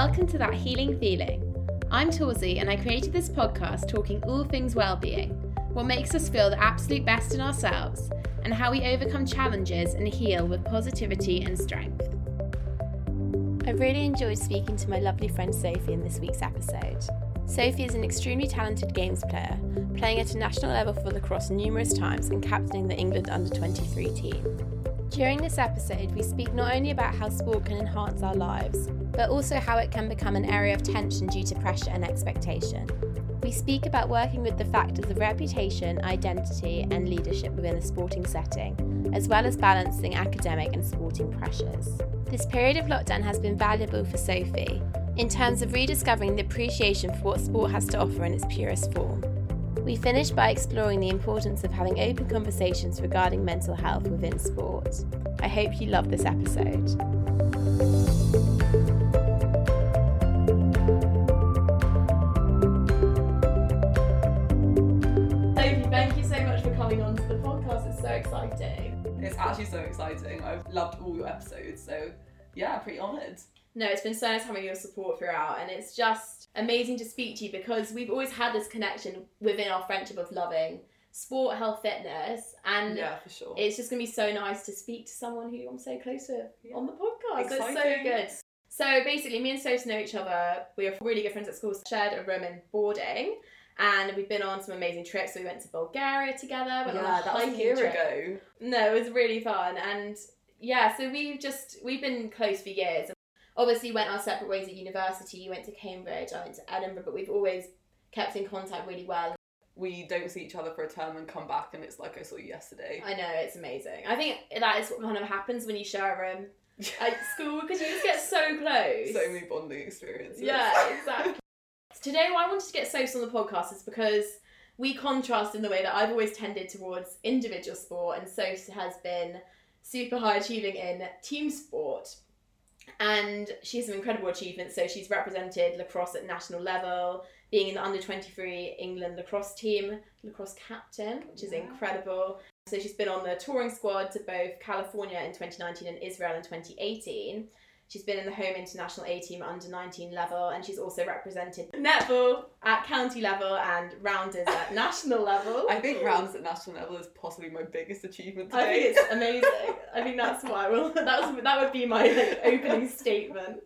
Welcome to That Healing Feeling. I'm Torsey and I created this podcast talking all things well-being, what makes us feel the absolute best in ourselves, and how we overcome challenges and heal with positivity and strength. I really enjoyed speaking to my lovely friend Sophie in this week's episode. Sophie is an extremely talented games player, playing at a national level for lacrosse numerous times and captaining the England under 23 team. During this episode, we speak not only about how sport can enhance our lives, but also how it can become an area of tension due to pressure and expectation. We speak about working with the factors of reputation, identity, and leadership within a sporting setting, as well as balancing academic and sporting pressures. This period of lockdown has been valuable for Sophie in terms of rediscovering the appreciation for what sport has to offer in its purest form. We finish by exploring the importance of having open conversations regarding mental health within sport. I hope you love this episode. Sophie, thank you so much for coming on to the podcast. It's so exciting. It's actually so exciting. I've loved all your episodes, so yeah, pretty honoured. No, it's been so nice having your support throughout, and it's just amazing to speak to you because we've always had this connection within our friendship of loving sport, health, fitness, and Yeah, for sure. it's just gonna be so nice to speak to someone who I'm so close with on the podcast. It's so good. So basically, me and Sos know each other. We are really good friends at school. Shared a room in boarding, and we've been on some amazing trips. We went to Bulgaria together. Went yeah, a that was a year trip. ago. No, it was really fun, and yeah, so we've just we've been close for years. Obviously, went our separate ways at university. You went to Cambridge, I went to Edinburgh, but we've always kept in contact really well. We don't see each other for a term and come back, and it's like I saw you yesterday. I know it's amazing. I think that is what kind of happens when you share a room at school because you just get so close. so many bonding experiences. Yeah, exactly. Today, why I wanted to get Sos on the podcast is because we contrast in the way that I've always tended towards individual sport, and Sos has been super high achieving in team sport. And she has some incredible achievements. So she's represented lacrosse at national level, being in the under 23 England lacrosse team, lacrosse captain, which is Wow. incredible. So she's been on the touring squad to both California in 2019 and Israel in 2018. She's been in the home international A team under 19 level, and she's also represented netball at county level and rounders at national level. I think rounders at national level is possibly my biggest achievement I think it's amazing. I think that's why I will. That that would be my like, opening statement.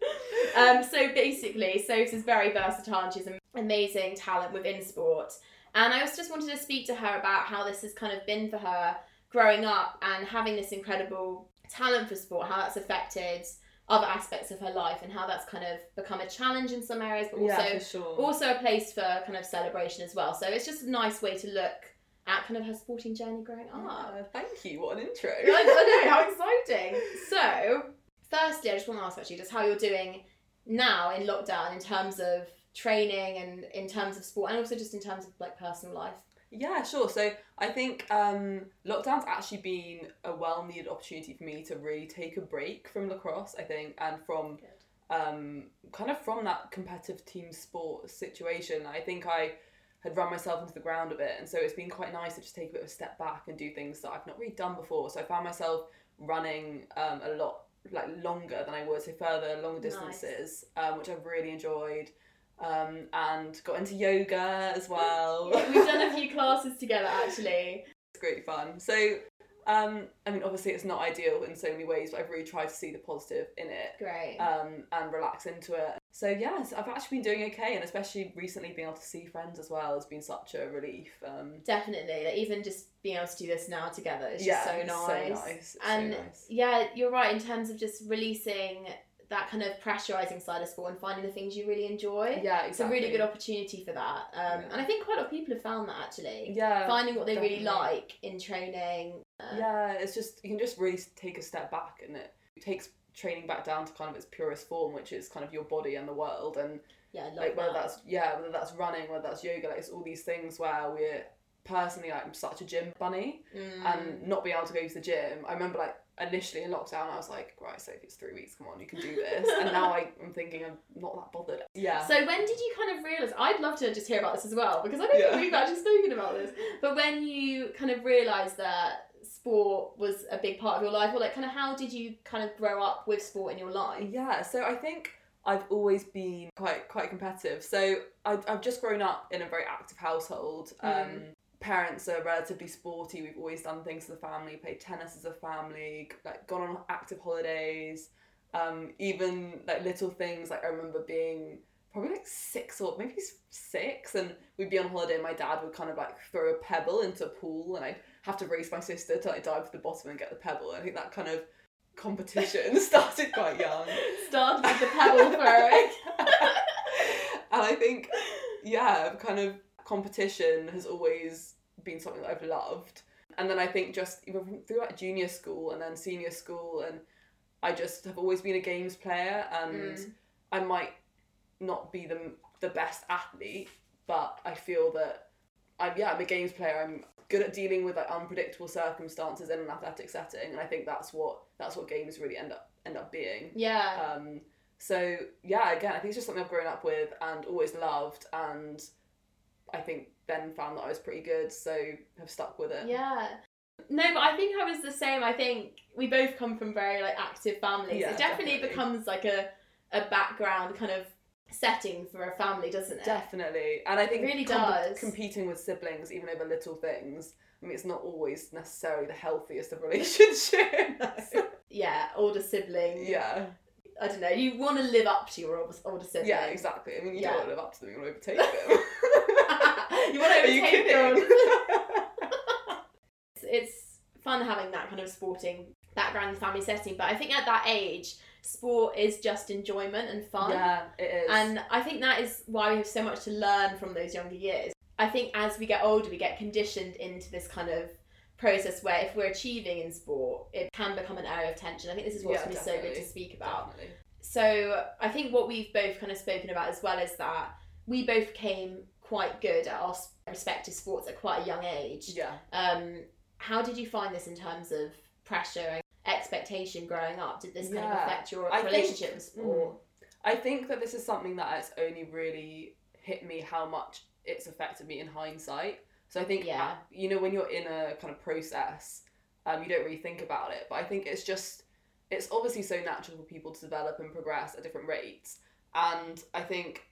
Um, so basically, Sos is very versatile and she's an amazing talent within sport. And I also just wanted to speak to her about how this has kind of been for her growing up and having this incredible talent for sport, how that's affected other aspects of her life and how that's kind of become a challenge in some areas, but also yeah, sure. also a place for kind of celebration as well. So it's just a nice way to look at kind of her sporting journey growing up. Yeah, thank you. What an intro. I, I know, how exciting. So, firstly, I just want to ask actually just how you're doing now in lockdown in terms of training and in terms of sport and also just in terms of like personal life. Yeah, sure. So I think um, lockdown's actually been a well needed opportunity for me to really take a break from lacrosse, I think, and from um, kind of from that competitive team sport situation. I think I had run myself into the ground a bit, and so it's been quite nice to just take a bit of a step back and do things that I've not really done before. So I found myself running um, a lot like longer than I would, so further, longer Nice. distances, um, which I've really enjoyed. Um, and got into yoga as well. We've done a few classes together actually. it's great fun. So, um, I mean, obviously, it's not ideal in so many ways, but I've really tried to see the positive in it Great. um, and relax into it. So, yes, I've actually been doing okay, and especially recently being able to see friends as well has been such a relief. Um, Definitely. Like even just being able to do this now together is yeah, just so nice. So nice. It's and so nice. yeah, you're right in terms of just releasing that kind of pressurizing side of sport and finding the things you really enjoy. Yeah, It's a really good opportunity for that. Um, Yeah. And I think quite a lot of people have found that actually. Yeah, Finding what they really like in training. Uh, yeah, it's just you can just really take a step back, and it takes training back down to kind of its purest form, which is kind of your body and the world, and Yeah, like whether that. that's yeah, whether that's running, whether that's yoga, like it's all these things where we're personally like I'm such a gym bunny, Mm. and not being able to go to the gym. I remember like initially in lockdown, I was like, right, Sophie, it's three weeks, come on, you can do this, and now I, I'm thinking I'm not that bothered. Yeah. So when did you kind of realise? I'd love to just hear about this as well because I don't Yeah. think we've actually spoken about this. But when you kind of realised that sport was a big part of your life, or like kind of how did you kind of grow up with sport in your life? Yeah, so I think I've always been quite quite competitive. So I've, I've just grown up in a very active household. Um, Mm. Parents are relatively sporty. We've always done things as a family, played tennis as a family, like gone on active holidays. Um, even like little things like I remember being probably like six or maybe six, and we'd be on holiday. and My dad would kind of like throw a pebble into a pool, and I'd have to race my sister to like dive to the bottom and get the pebble. I think that kind of competition started quite young. Started with the pebble throwing. and I think, yeah, I've kind of competition has always been something that I've loved. And then I think just even from- through like junior school and then senior school, and I just have always been a games player, and Mm. I might not be the the best athlete, but I feel that I'm yeah I'm a games player. I'm good at dealing with like unpredictable circumstances in an athletic setting, and I think that's what that's what games really end up end up being. Yeah. Um, so yeah, again, I think it's just something I've grown up with and always loved, and I think Ben found that I was pretty good, so have stuck with it. Yeah. No, but I think I was the same. I think we both come from very like active families. Yeah, it definitely, definitely. becomes like a a background kind of setting for a family, doesn't it? Definitely, and I think It really comp- does. competing with siblings, even over little things. I mean, it's not always necessarily the healthiest of relationships. Yeah, older sibling. yeah, I don't know. You want to live up to your older, older sibling. yeah, exactly. I mean, you Yeah. don't want to live up to them; you want to overtake them. You Are you overtake kidding? It's, it's fun having that kind of sporting background and family setting, but I think at that age, sport is just enjoyment and fun. yeah, it is. And I think that is why we have so much to learn from those younger years. I think as we get older, we get conditioned into this kind of process where if we're achieving in sport, it can become an area of tension. I think this is what's Yeah, to so good to speak about. Definitely. So I think what we've both kind of spoken about as well is that we both came quite good at our respective sports at quite a young age. Yeah. Um, how did you find this in terms of pressure and expectation growing up? Did this kind of affect your I think- with sport? I think that this is something that has only really hit me how much it's affected me in hindsight. So I think, Yeah. you know, when you're in a kind of process, um, you don't really think about it. But I think it's just, it's obviously so natural for people to develop and progress at different rates. And I think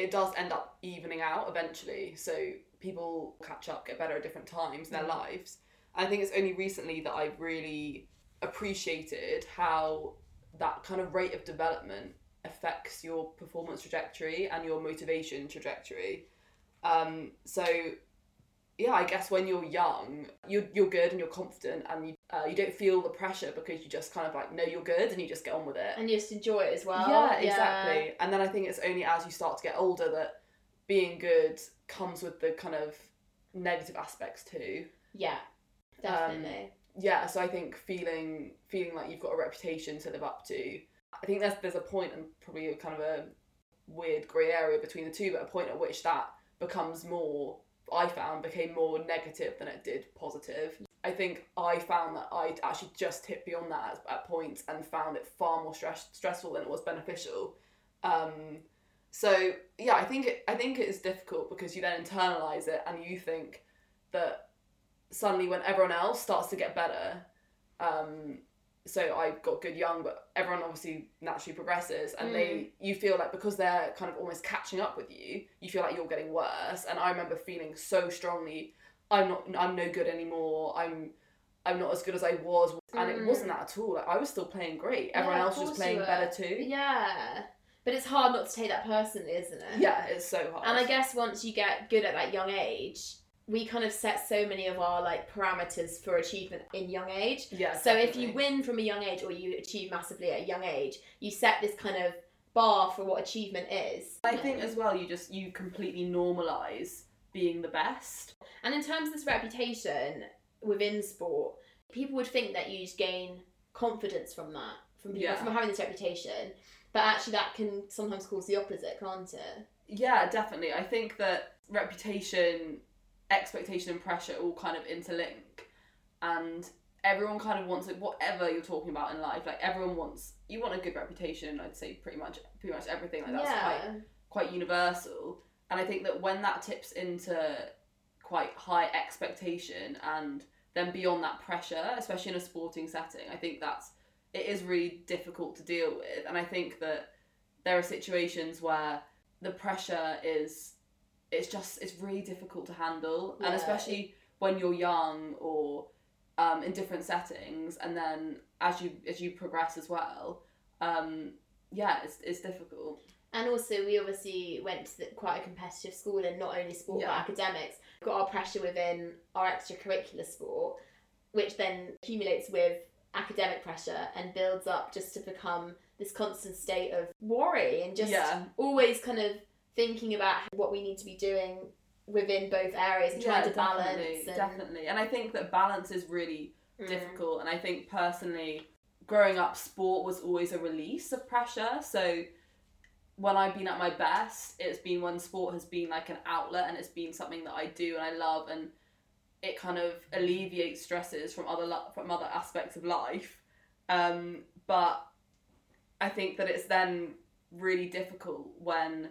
it does end up evening out eventually. So people catch up, get better at different times in their Mm. lives. And I think it's only recently that I've really appreciated how that kind of rate of development affects your performance trajectory and your motivation trajectory. Um, so yeah, I guess when you're young, you're, you're good and you're confident and you, uh, you don't feel the pressure because you just kind of like know you're good and you just get on with it. And you just enjoy it as well. yeah, exactly. And then I think it's only as you start to get older that being good comes with the kind of negative aspects too. Yeah, definitely. yeah so i think feeling feeling like you've got a reputation to live up to i think there's there's a point and probably a kind of a weird grey area between the two but a point at which that becomes more i found became more negative than it did positive. I think i found that i'd actually just hit beyond that at, at points and found it far more stress, stressful than it was beneficial. Um so yeah i think it, i think it is difficult because you then internalize it and you think that suddenly when everyone else starts to get better um, so I got good young, but everyone obviously naturally progresses, and they mm. you feel like because they're kind of almost catching up with you, you feel like you're getting worse. And I remember feeling so strongly, I'm not, I'm no good anymore. I'm, I'm not as good as I was, and it wasn't mm. that at all. Like I was still playing great. Everyone Yeah, else was playing better too. Yeah. But it's hard not to take that personally, isn't it? Yeah, it's so hard. And I guess once you get good at that young age, we kind of set so many of our like parameters for achievement in young age. yeah. So if you win from a young age or you achieve massively at a young age, you set this kind of bar for what achievement is. I think as well, you just you completely normalize being the best. And in terms of this reputation within sport, people would think that you just gain confidence from that, from people, Yeah. from having this reputation. But actually, that can sometimes cause the opposite, can't it? Yeah, definitely. I think that reputation, expectation, and pressure all kind of interlink, and everyone kind of wants it. Whatever you're talking about in life, like everyone wants. You want a good reputation. I'd say pretty much, pretty much everything. Like that's quite quite universal. And I think that when that tips into quite high expectation and then beyond that pressure, especially in a sporting setting, I think that's it is really difficult to deal with. And I think that there are situations where the pressure is it's just it's really difficult to handle and especially when you're young or um, in different settings and then as you as you progress as well um, yeah it's, it's difficult And also, we obviously went to the, quite a competitive school in not only sport Yeah. but academics. Got our pressure within our extracurricular sport, which then accumulates with academic pressure and builds up just to become this constant state of worry and just Yeah. always kind of thinking about what we need to be doing within both areas and trying to balance. definitely, And, definitely. And I think that balance is really Mm. difficult. And I think personally, growing up, sport was always a release of pressure. So when I've been at my best, it's been when sport has been like an outlet and it's been something that I do and I love and it kind of alleviates stresses from other from other aspects of life. Um, but I think that it's then really difficult when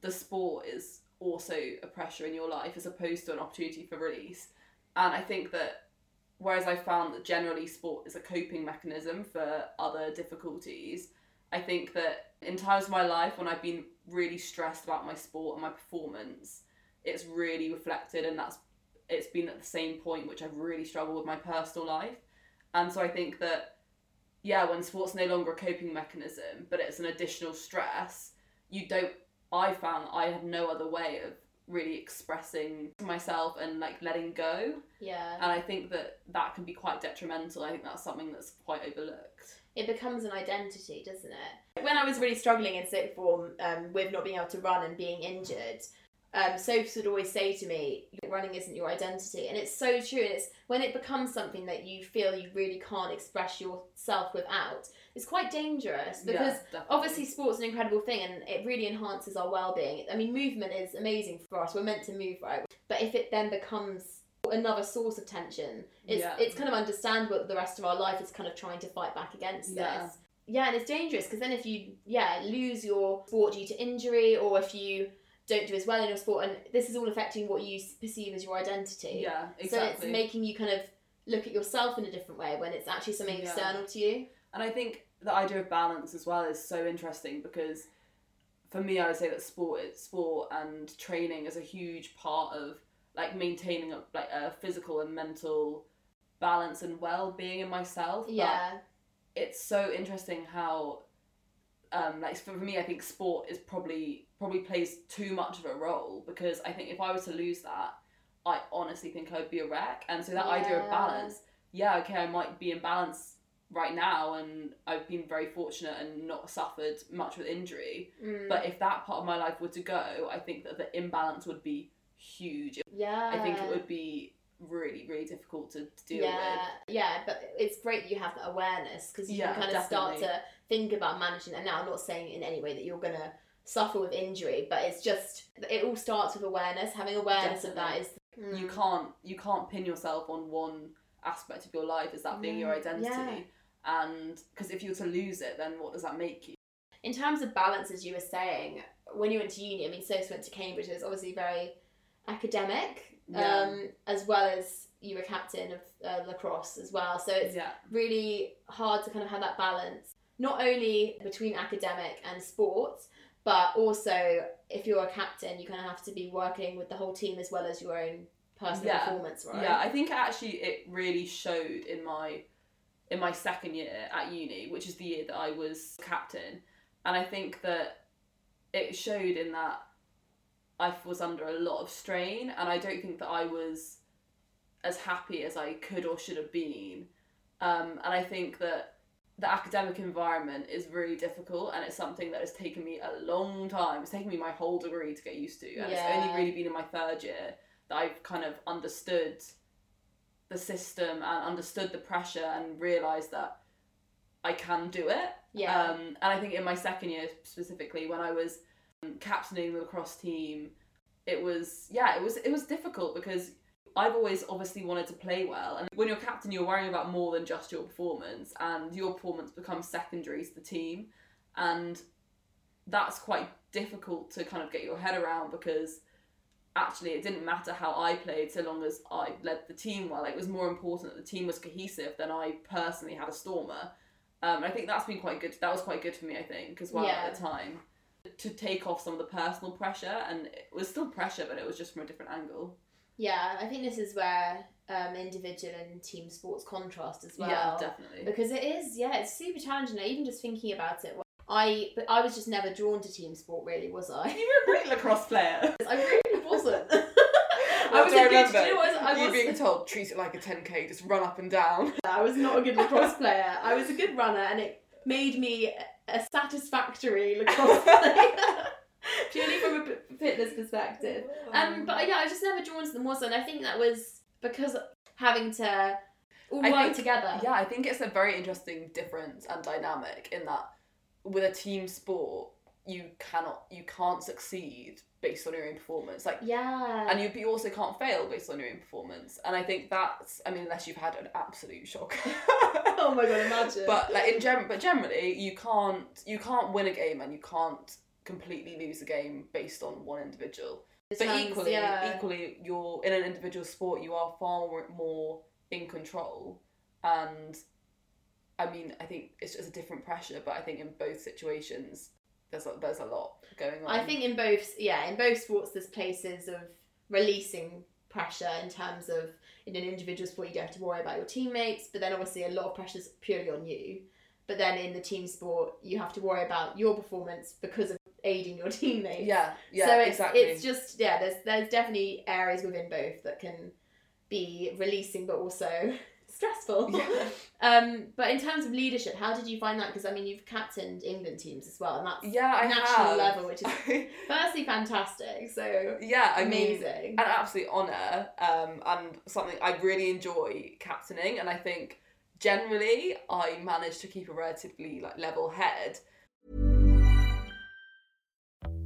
the sport is also a pressure in your life as opposed to an opportunity for release. And I think that whereas I found that generally sport is a coping mechanism for other difficulties, I think that in times of my life when I've been really stressed about my sport and my performance, it's really reflected and that's it's been at the same point which I've really struggled with my personal life. And so I think that yeah, when sport's no longer a coping mechanism, but it's an additional stress, you don't I found I had no other way of really expressing myself and like letting go. yeah. And I think that that can be quite detrimental. I think that's something that's quite overlooked. it becomes an identity, doesn't it? When I was really struggling in sixth form um, with not being able to run and being injured, um, Sophie would always say to me, "Running isn't your identity," and it's so true. And it's when it becomes something that you feel you really can't express yourself without. It's quite dangerous because Yeah, obviously sport's an incredible thing and it really enhances our well-being. I mean, movement is amazing for us. We're meant to move, right? But if it then becomes another source of tension, it's Yeah. it's kind of understandable that the rest of our life is kind of trying to fight back against Yeah. this. Yeah, and it's dangerous because then if you yeah lose your sport due to injury or if you don't do as well in your sport, and this is all affecting what you perceive as your identity. Yeah, exactly. So it's making you kind of look at yourself in a different way when it's actually something Yeah. external to you. And I think the idea of balance as well is so interesting because for me, I would say that sport, sport and training is a huge part of like maintaining a, like a physical and mental balance and well-being in myself. But Yeah. it's so interesting how um like for me I think sport is probably probably plays too much of a role because I think if I was to lose that I honestly think I'd be a wreck and so that idea of balance yeah okay I might be in balance right now and I've been very fortunate and not suffered much with injury Mm. but if that part of my life were to go I think that the imbalance would be huge yeah. I think it would be really really difficult to, to deal yeah, with yeah, but it's great that you have that awareness because you Yeah, can kind of start to think about managing that. Now, I'm not saying in any way that you're gonna suffer with injury, but it's just it all starts with awareness. Having awareness of that is you Mm. can't you can't pin yourself on one aspect of your life as that being your Yeah, identity and because if you were to lose it then what does that make you in terms of balance, as you were saying, when you went to uni, I mean, Sophie went to Cambridge. It was obviously very academic, Yeah. um, as well as you were captain of uh, lacrosse as well. So it's Yeah. really hard to kind of have that balance, not only between academic and sports, but also if you're a captain, you kind of have to be working with the whole team as well as your own personal Yeah. performance, right? Yeah, I think actually it really showed in my in my second year at uni, which is the year that I was captain, and I think that it showed in that I was under a lot of strain, and I don't think that I was as happy as I could or should have been, um, and I think that the academic environment is really difficult, and it's something that has taken me a long time. It's taken me my whole degree to get used to, and it's only really been in my third year that I've kind of understood the system and understood the pressure and realized that I can do it. Yeah. Um, and I think in my second year specifically, when I was um, captaining the lacrosse team, it was yeah, it was it was difficult because I've always obviously wanted to play well, and when you're captain, you're worrying about more than just your performance, and your performance becomes secondary to the team, and that's quite difficult to kind of get your head around because actually it didn't matter how I played so long as I led the team well. It was more important that the team was cohesive than I personally had a stormer. Um, I think that's been quite good. That was quite good for me, I think, as well Yeah. at the time to take off some of the personal pressure. And it was still pressure, but it was just from a different angle. Yeah, I think this is where um, individual and team sports contrast as well. Yeah, definitely. Because it is, yeah, it's super challenging. Even just thinking about it, I but I was just never drawn to team sport, really, was I? You were a great lacrosse player. I really wasn't. I was do a good. remember? do you know what I was? you I was, being told treat it like a 10k, just run up and down. I was not a good lacrosse player. I was a good runner, and it made me a satisfactory lacrosse player. Purely from a fitness perspective. Um, but yeah, I was just never drawn to them was, and I think that was because having to all I work think- together. Yeah, I think it's a very interesting difference and dynamic in that with a team sport, you cannot, you can't succeed based on your own performance. Like, Yeah. and you, you also can't fail based on your own performance. And I think that's, I mean, unless you've had an absolute shock. oh my god, imagine. but like in gen- but generally, you can't, you can't win a game and you can't completely lose a game based on one individual. It But sounds- equally, yeah. equally, you're in an individual sport. You are far more in control, and I mean, I think it's just a different pressure. But I think in both situations, there's a, there's a lot going on. I think in both, yeah, in both sports, there's places of releasing pressure in terms of in an individual sport, you don't have to worry about your teammates, but then obviously a lot of pressure is purely on you. But then in the team sport, you have to worry about your performance because of aiding your teammates. yeah, yeah, so it's, exactly. it's just yeah, there's there's definitely areas within both that can be releasing, but also stressful. Yeah. Um, but in terms of leadership, how did you find that? Because I mean, you've captained England teams as well, and that's yeah, I national have. level, which is firstly fantastic. So yeah, I mean, amazing. an absolute honour um, and something I really enjoy captaining and I think generally I manage to keep a relatively like level head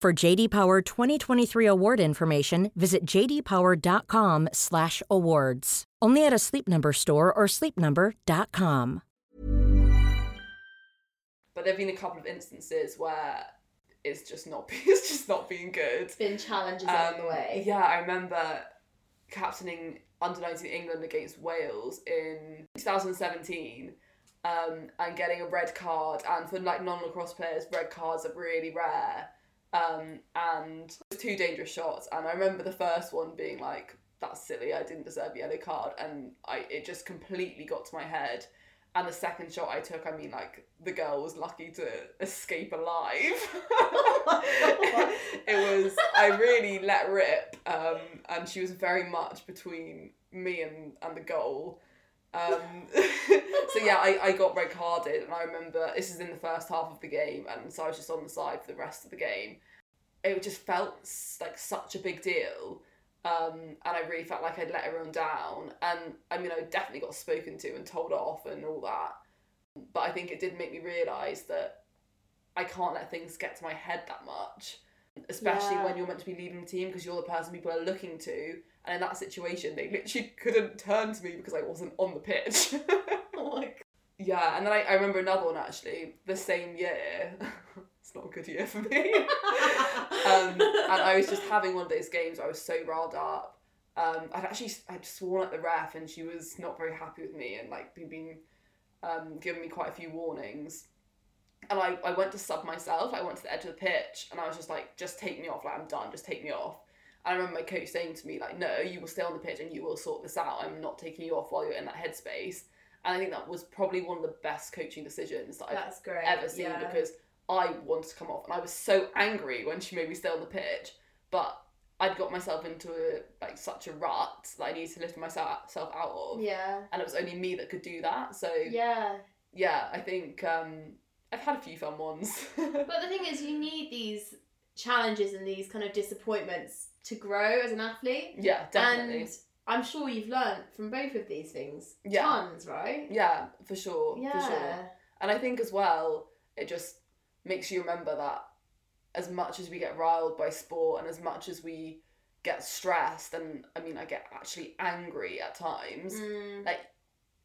For JD Power 2023 award information, visit jdpower.com/awards. Only at a Sleep Number store or sleepnumber.com. But there've been a couple of instances where it's just not it's just not been good. It's been challenges along the Um, way. Yeah, I remember captaining under 19 England against Wales in 2017 um, and getting a red card. And for like non lacrosse players, red cards are really rare. Um, and it was two dangerous shots. And I remember the first one being like, that's silly, I didn't deserve a yellow card. And I it just completely got to my head. And the second shot I took, I mean, like, the girl was lucky to escape alive. it was, I really let rip, um, and she was very much between me and, and the goal. Um, so yeah, I, I got red carded, and I remember this is in the first half of the game, and so I was just on the side for the rest of the game. It just felt like such a big deal, um, and I really felt like I'd let everyone down. And I mean, I definitely got spoken to and told off and all that, but I think it did make me realise that I can't let things get to my head that much, especially Yeah. when you're meant to be leading the team because you're the person people are looking to. And in that situation, they literally couldn't turn to me because I wasn't on the pitch. Oh yeah, and then I, I remember another one actually, the same year. it's not a good year for me. um, and I was just having one of those games where I was so riled up. Um, I'd actually I'd sworn at the ref, and she was not very happy with me, and like been, been um, giving me quite a few warnings. And I, I went to sub myself. I went to the edge of the pitch, and I was just like, just take me off. Like I'm done. Just take me off. I remember my coach saying to me like, no, you will stay on the pitch and you will sort this out. I'm not taking you off while you're in that headspace. And I think that was probably one of the best coaching decisions that I've great. ever seen yeah. because I wanted to come off and I was so angry when she made me stay on the pitch, but I'd got myself into a, like such a rut that I needed to lift myself self out of, Yeah. and it was only me that could do that. So yeah, Yeah. I think um, I've had a few fun ones. But the thing is, you need these challenges and these kind of disappointments to grow as an athlete. yeah, definitely. And I'm sure you've learned from both of these things Yeah. tons, right? Yeah, for sure, Yeah. for sure. And I think as well, it just makes you remember that as much as we get riled by sport and as much as we get stressed, and I mean, I get actually angry at times, Mm, like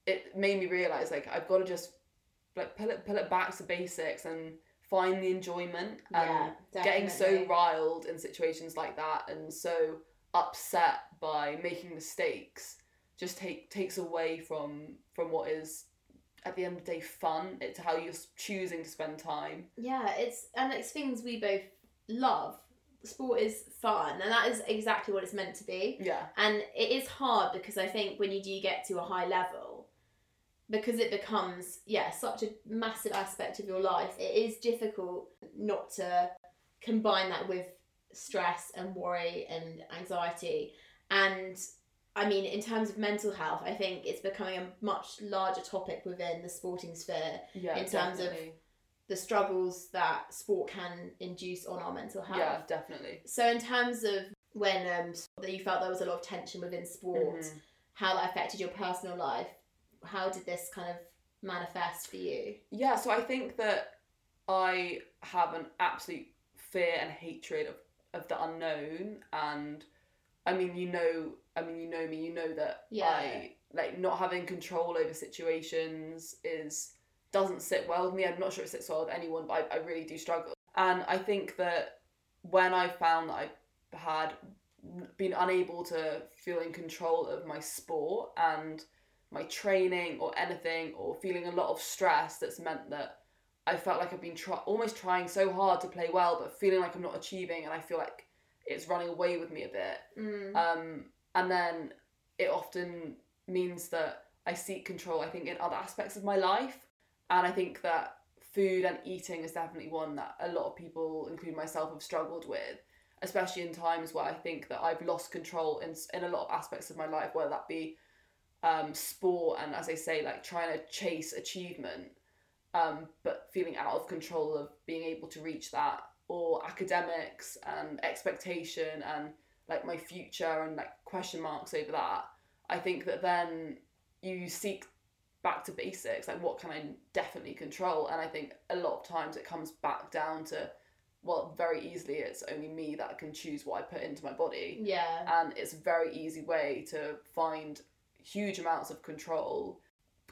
it made me realize like I've got to just like pull it pull it back to basics and find the enjoyment and yeah, getting so riled in situations like that and so upset by making mistakes just take takes away from from what is at the end of the day fun it's how you're choosing to spend time Yeah, it's and it's things we both love. Sport is fun, and that is exactly what it's meant to be. yeah And it is hard because I think when you do get to a high level, because it becomes, yeah, such a massive aspect of your life, it is difficult not to combine that with stress and worry and anxiety. And I mean, in terms of mental health, I think it's becoming a much larger topic within the sporting sphere. yeah In terms of. The struggles that sport can induce on our mental health. yeah definitely So in terms of when um that you felt there was a lot of tension within sport, Mhm. how that affected your personal life, how did this kind of manifest for you? Yeah, so I think that I have an absolute fear and hatred of, of the unknown and I mean you know I mean you know me, you know that Yeah. I like not having control over situations is doesn't sit well with me. I'm not sure it sits well with anyone, but I, I really do struggle. And I think that when I found that I had been unable to feel in control of my sport and my training or anything or feeling a lot of stress that's meant that I felt like I've been try- almost trying so hard to play well but feeling like I'm not achieving and I feel like it's running away with me a bit Mm. um, and then it often means that I seek control I think in other aspects of my life and I think that food and eating is definitely one that a lot of people including myself have struggled with especially in times where I think that I've lost control in in a lot of aspects of my life whether that be um, sport and as I say like trying to chase achievement um, but feeling out of control of being able to reach that or academics and expectation and like my future and like question marks over that, I think that then you seek back to basics, like what can I definitely control? And I think a lot of times it comes back down to well, very easily it's only me that can choose what I put into my body. Yeah. And it's a very easy way to find huge amounts of control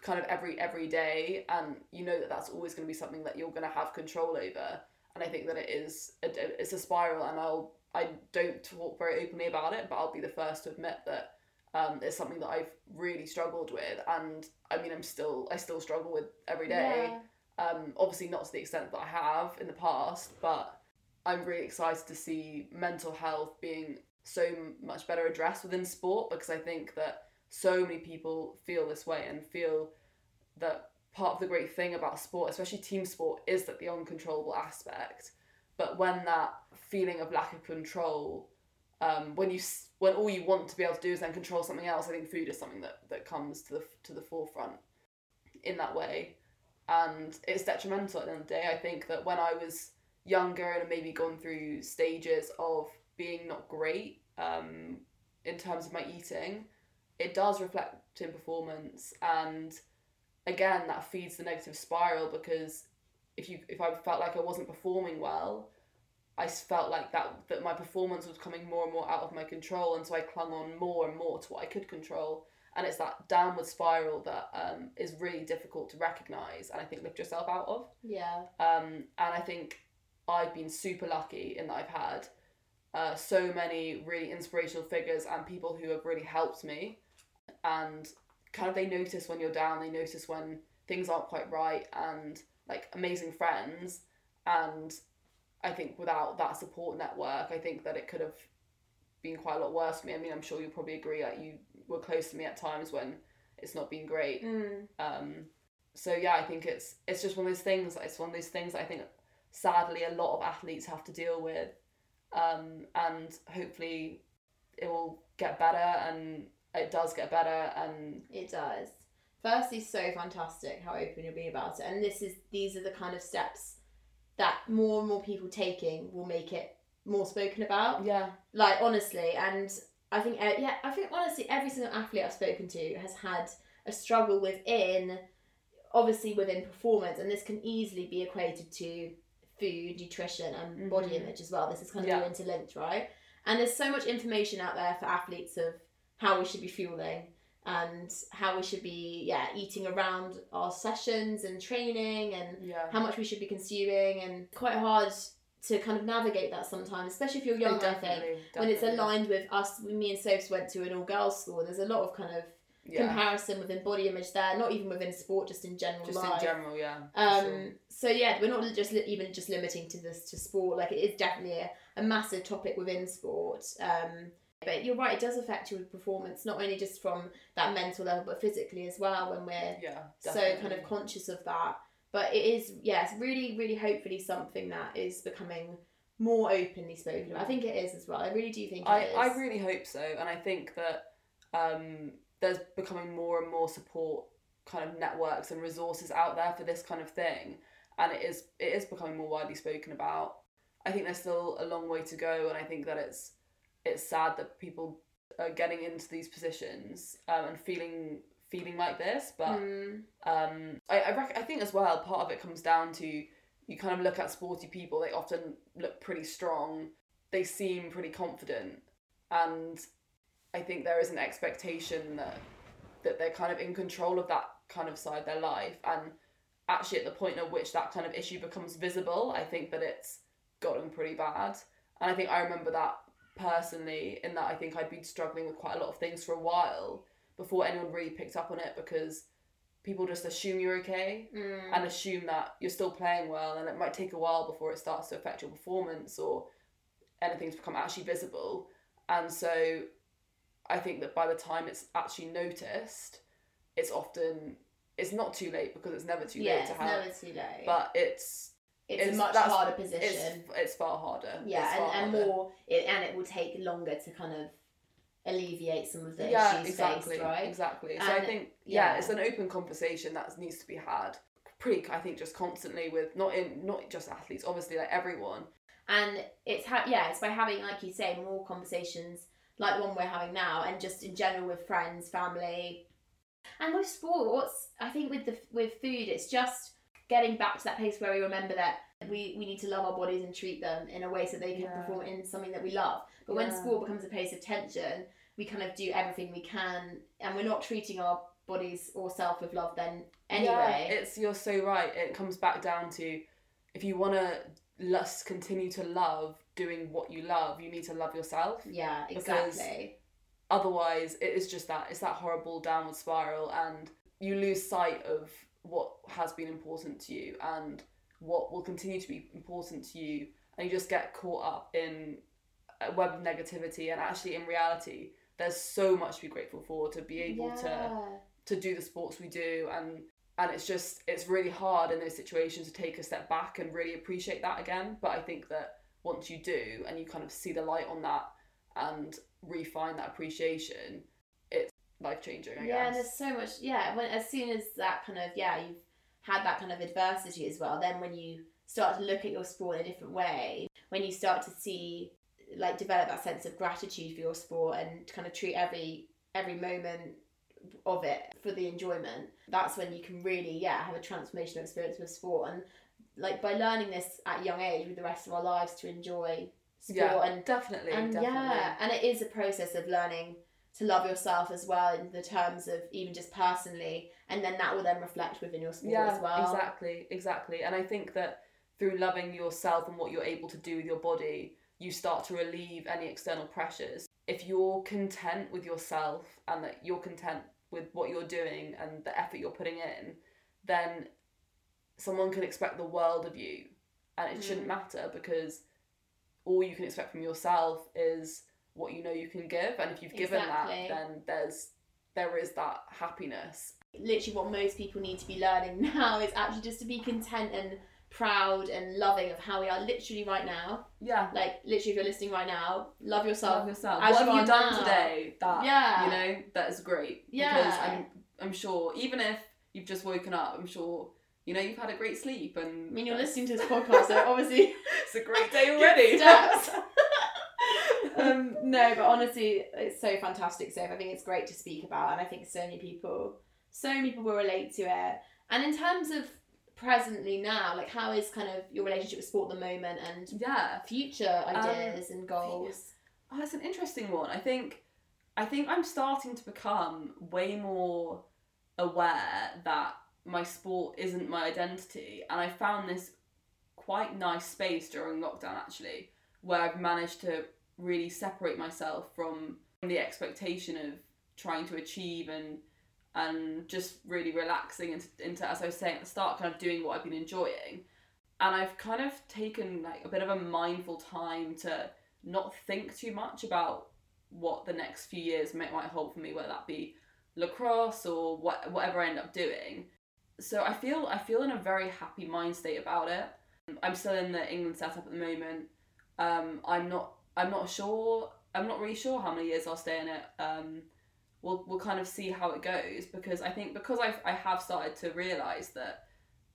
kind of every every day and you know that that's always going to be something that you're going to have control over and i think that it is a, it's a spiral and i'll i don't talk very openly about it but i'll be the first to admit that um, it's something that i've really struggled with and i mean i'm still i still struggle with every day Yeah. um, obviously not to the extent that i have in the past but i'm really excited to see mental health being so much better addressed within sport because i think that so many people feel this way and feel that part of the great thing about sport, especially team sport, is that the uncontrollable aspect. But when that feeling of lack of control, um, when you when all you want to be able to do is then control something else, I think food is something that, that comes to the to the forefront in that way, and it's detrimental at the end of the day. I think that when I was younger and maybe gone through stages of being not great um, in terms of my eating, it does reflect in performance and again that feeds the negative spiral because if you if I felt like I wasn't performing well I felt like that that my performance was coming more and more out of my control and so I clung on more and more to what I could control and it's that downward spiral that um, is really difficult to recognize and I think lift yourself out of Yeah. um, and I think I've been super lucky in that I've had uh, so many really inspirational figures and people who have really helped me. And kind of they notice when you're down, they notice when things aren't quite right, and like amazing friends. And I think without that support network, I think that it could have been quite a lot worse for me. I mean, I'm sure you'll probably agree. Like you were close to me at times when it's not been great. Mm. Um, so yeah, I think it's it's just one of those things. It's one of those things I think sadly a lot of athletes have to deal with, um, and hopefully it will get better, and it does get better, and It does. Firstly, so fantastic how open you're being about it, and this is these are the kind of steps that more and more people taking will make it more spoken about. yeah, Like honestly, and I think uh, yeah, I think honestly every single athlete I've spoken to has had a struggle within, obviously within performance, and this can easily be equated to food, nutrition, and body Mhm. image as well. This is kind of Yeah. all interlinked, right? And there's so much information out there for athletes of how we should be fueling and how we should be yeah eating around our sessions and training and yeah, how much we should be consuming and quite hard to kind of navigate that sometimes especially if you're young Oh, I think when it's aligned with us me and Sophs went to an all girls school there's a lot of kind of yeah, comparison within body image there not even within sport just in general just life in general, yeah. um sure. so yeah we're not just li- even just limiting to this to sport like it is definitely a, a massive topic within sport um but you're right it does affect your performance not only just from that mental level but physically as well when we're yeah, so kind of conscious of that but it is yes really really hopefully something that is becoming more openly spoken about i think it is as well i really do think it I, is. I really hope so, and I think that um, there's becoming more and more support kind of networks and resources out there for this kind of thing, and it is it is becoming more widely spoken about. I think there's still a long way to go, and I think that it's it's sad that people are getting into these positions um, and feeling feeling like this, but Mm, um, I I, rec- I think as well part of it comes down to you kind of look at sporty people. They often look pretty strong. They seem pretty confident, and I think there is an expectation that that they're kind of in control of that kind of side of their life. And actually, at the point at which that kind of issue becomes visible, I think that it's gotten pretty bad. And I think I remember that personally, in that I think I'd been struggling with quite a lot of things for a while before anyone really picked up on it because people just assume you're okay mm, and assume that you're still playing well and it might take a while before it starts to affect your performance or anything's become actually visible and so i think that by the time it's actually noticed it's often it's not too late because it's never too yeah late it's to help never too late. But it's it's, it's- a much harder position. it's far harder. Yeah It's far and, and harder. more it, and it will take longer to kind of alleviate some of the yeah issues exactly faced right? exactly. So i think yeah, yeah. it's an open conversation that needs to be had. Pretty i think just constantly with not in not just athletes obviously like everyone. And it's ha- yeah, it's by having, like you say, more conversations like the one we're having now, and just in general with friends, family, and with sports. I think with the with food, it's just getting back to that place where we remember that we, we need to love our bodies and treat them in a way so they can Yeah. perform in something that we love. But when sport becomes a place of tension, we kind of do everything we can, and we're not treating our bodies or self with love. Then anyway, Yeah, it's you're so right. It comes back down to if you want to lust continue to love doing what you love, you need to love yourself. yeah, exactly. Otherwise, it is just that it's that horrible downward spiral, and you lose sight of what has been important to you and what will continue to be important to you, and you just get caught up in a web of negativity. And actually, in reality, there's so much to be grateful for to be able to to do the sports we do and and it's just it's really hard in those situations to take a step back and really appreciate that again but i think that once you do and you kind of see the light on that and refine that appreciation it's life changing i yeah, and guess there's so much. Yeah, when as soon as that kind of yeah, you've had that kind of adversity as well. Then when you start to look at your sport in a different way, when you start to see like develop that sense of gratitude for your sport and kind of treat every every moment of it for the enjoyment that's when you can really yeah have a transformational experience with sport. And like by learning this at a young age with the rest of our lives to enjoy sport yeah and definitely and definitely. yeah, and it is a process of learning to love yourself as well in the terms of even just personally, and then that will then reflect within your sport yeah as well. exactly exactly. And i think that through loving yourself and what you're able to do with your body you start to relieve any external pressures. If you're content with yourself and that you're content with what you're doing and the effort you're putting in then someone can expect the world of you and it shouldn't Mm. matter because all you can expect from yourself is what you know you can give and if you've given Exactly. that then there's there is that happiness Literally, what most people need to be learning now is actually just to be content and proud and loving of how we are literally right now. yeah Like literally, if you're listening right now, love yourself. love yourself. as What you have you done now. today? That Yeah. you know that is great. Yeah. because I'm I'm sure even if you've just woken up, I'm sure you know you've had a great sleep and I mean, you're listening to this podcast, so obviously it's a great day already. um, no, but honestly, it's so fantastic. So I think it's great to speak about, and I think so many people, so many people will relate to it. And in terms of presently now, like how is kind of your relationship with sport at the moment and yeah, future um, ideas and goals? oh, that's an interesting one. I think I think I'm starting to become way more aware that my sport isn't my identity, and I found this quite nice space during lockdown actually, where I've managed to really separate myself from the expectation of trying to achieve and and just really relaxing into, into as I was saying at the start, kind of doing what I've been enjoying. And I've kind of taken like a bit of a mindful time to not think too much about what the next few years might, might hold for me, whether that be lacrosse or what, whatever I end up doing. So I feel I feel in a very happy mind state about it. I'm still in the England setup at the moment. Um, I'm not I'm not sure I'm not really sure how many years I'll stay in it. Um, we'll we'll kind of see how it goes because I think because I I have started to realise that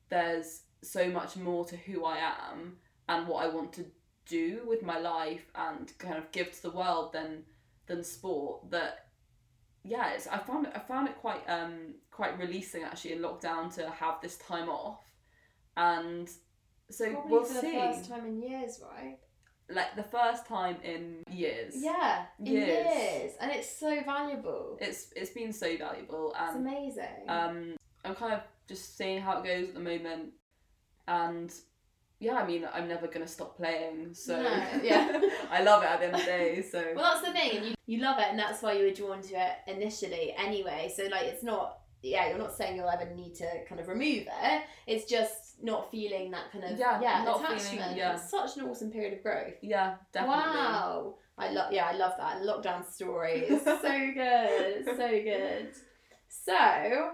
there's so much more to who I am and what I want to do with my life and kind of give to the world than than sport that yeah it's I found it I found it quite um quite releasing actually in lockdown to have this time off and so Probably we'll for the first time in years, right? Like the first time in years Yeah, in Years. years, and it's so valuable. it's it's been so valuable It's amazing. um I'm kind of just seeing how it goes at the moment and yeah I mean I'm never gonna stop playing so No, yeah. I love it at the end of the day so Well, that's the thing, and you, you love it, and that's why you were drawn to it initially, anyway. So, like, it's not, yeah, you're not saying you'll ever need to kind of remove it. It's just not feeling that kind of, Yeah, yeah, not attachment. feeling- yeah. It's such an awesome period of growth. yeah definitely Wow. I love, yeah, I love that lockdown story. It's so good, so good. So,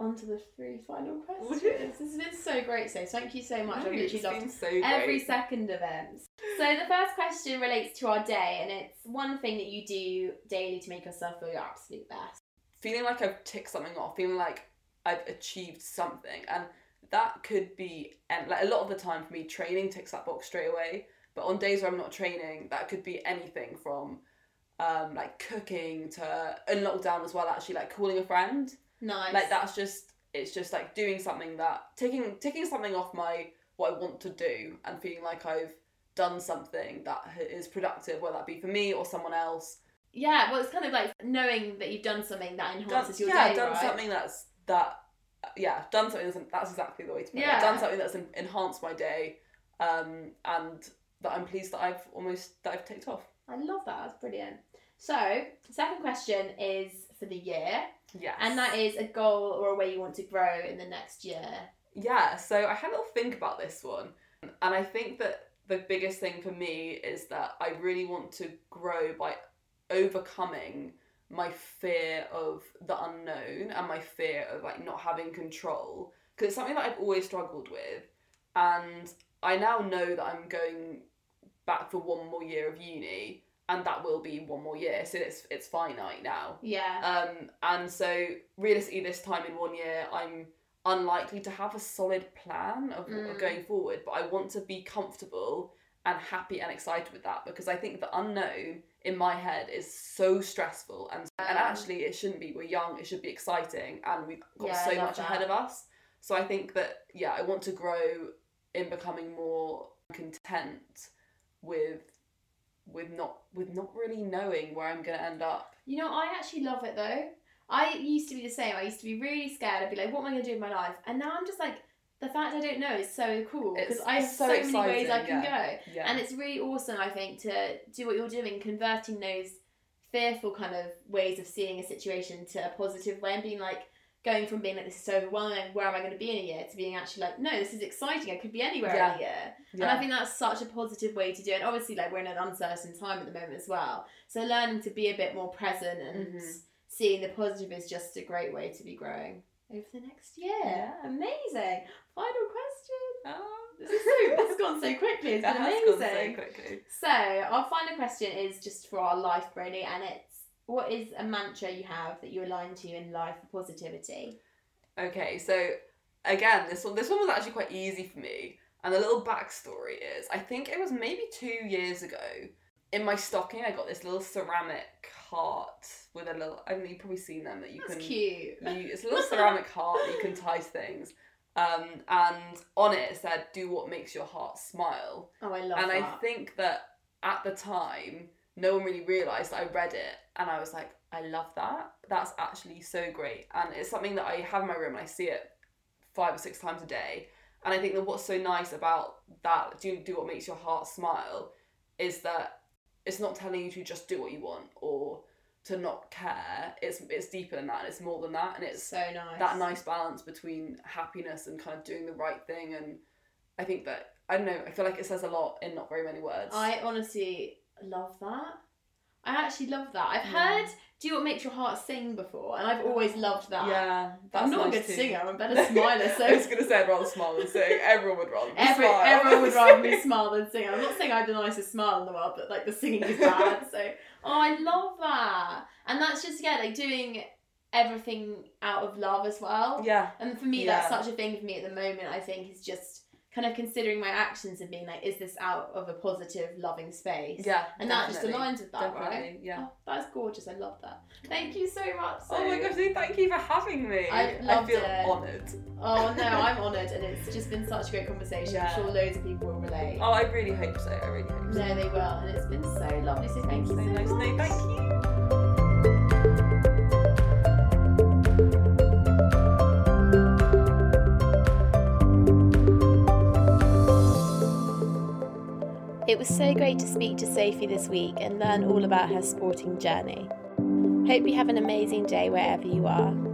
on to the three final questions. This has been so great, so thank you so much. No, I've literally loved so every second of it. So the first question relates to our day, and it's one thing that you do daily to make yourself feel your absolute best. feeling like I've ticked something off, feeling like I've achieved something, and that could be and like a lot of the time for me, training ticks that box straight away. But on days where I'm not training, that could be anything from um, like cooking to in lockdown as well. Actually, like calling a friend. Nice. Like that's just it's just like doing something that taking taking something off my what I want to do and feeling like I've done something that is productive, whether that be for me or someone else. Yeah, well, it's kind of like knowing that you've done something that Done, enhances your yeah, day, done right? something that's that. Yeah, done something that's that's exactly the way to put Yeah. it. Done something that's enhanced my day, um, and that I'm pleased that I've almost that I've ticked off. I love that. That's brilliant. So, second question is for the year, Yes. and that is a goal or a way you want to grow in the next year. Yeah, so I had a little think about this one, and I think that the biggest thing for me is that I really want to grow by overcoming my fear of the unknown and my fear of like not having control because it's something that I've always struggled with, and I now know that I'm going back for one more year of uni, and that will be one more year, so it's it's finite now. Yeah. Um, and so realistically, this time in one year, I'm unlikely to have a solid plan of, Mm. of going forward. But I want to be comfortable and happy and excited with that because I think the unknown in my head is so stressful and and actually it shouldn't be. We're young. It should be exciting, and we've got Yeah, so much ahead of us. So I think that yeah, I want to grow in becoming more content with with not with not really knowing where I'm going to end up. You know, I actually love it though. I used to be the same. I used to be really scared. I'd be like, what am I going to do with my life? And now I'm just like, the fact I don't know is so cool because I have so, so many ways I can yeah. go. Yeah. And it's really awesome, I think, to do what you're doing, converting those fearful kind of ways of seeing a situation to a positive way and being like, going from being like, this is so overwhelming, where am I going to be in a year, to being actually like, no, this is exciting, I could be anywhere Yeah. in a year. And I think that's such a positive way to do it. And obviously, like, we're in an uncertain time at the moment as well. So learning to be a bit more present and Mhm. seeing the positive is just a great way to be growing over the next year. Yeah. Amazing. Final question. Oh, This is so, this has gone so quickly. It's been gone so quickly. So, our final question is just for our life, Brony, and it's what is a mantra you have that you align to in life for positivity? Okay, so again, this one this one was actually quite easy for me. And the little backstory is, I think it was maybe two years ago. In my stocking, I got this little ceramic heart with a little. I mean, you've probably seen them that you That's can. cute. You, it's a little ceramic heart that you can tie to things. Um, and on it it said, "Do what makes your heart smile." Oh, I love that. and that. I think that at the time, no one really realised I read it, and I was like, I love that. That's actually so great, and it's something that I have in my room, and I see it five or six times a day. And I think that what's so nice about that, do do what makes your heart smile, is that it's not telling you to just do what you want or to not care. It's it's deeper than that, and it's more than that, and it's so nice. that nice balance between happiness and kind of doing the right thing and I think that I don't know, I feel like it says a lot in not very many words. I honestly love that. I actually love that. I've Yeah. heard "Do What Makes Your Heart Sing" before, and I've always uh, loved that. yeah, that's I'm not nice a good too. singer. I'm a better smiler. So I was gonna say I'd rather smile than sing. Everyone would rather Every, smile. everyone would rather me smile than sing. I'm not saying I have the nicest smile in the world, but like the singing is bad. so, oh, I love that, and that's just yeah, like doing everything out of love as well. Yeah, And for me, Yeah. that's such a thing for me at the moment. I think is just kind of considering my actions and being like, is this out of a positive, loving space? yeah, And that just aligns with that, right? Yeah. Oh, that's gorgeous. I love that. Thank you so much. Oh my Sue. gosh, thank you for having me. I've I feel it. honoured. Oh no, I'm honoured, and it's just been such a great conversation. Yeah. I'm sure loads of people will relate. Oh, I really hope so. I really hope so. No, they will, and it's been so lovely. So thank you So so nice. much. No, thank you. It was so great to speak to Sophie this week and learn all about her sporting journey. Hope you have an amazing day wherever you are.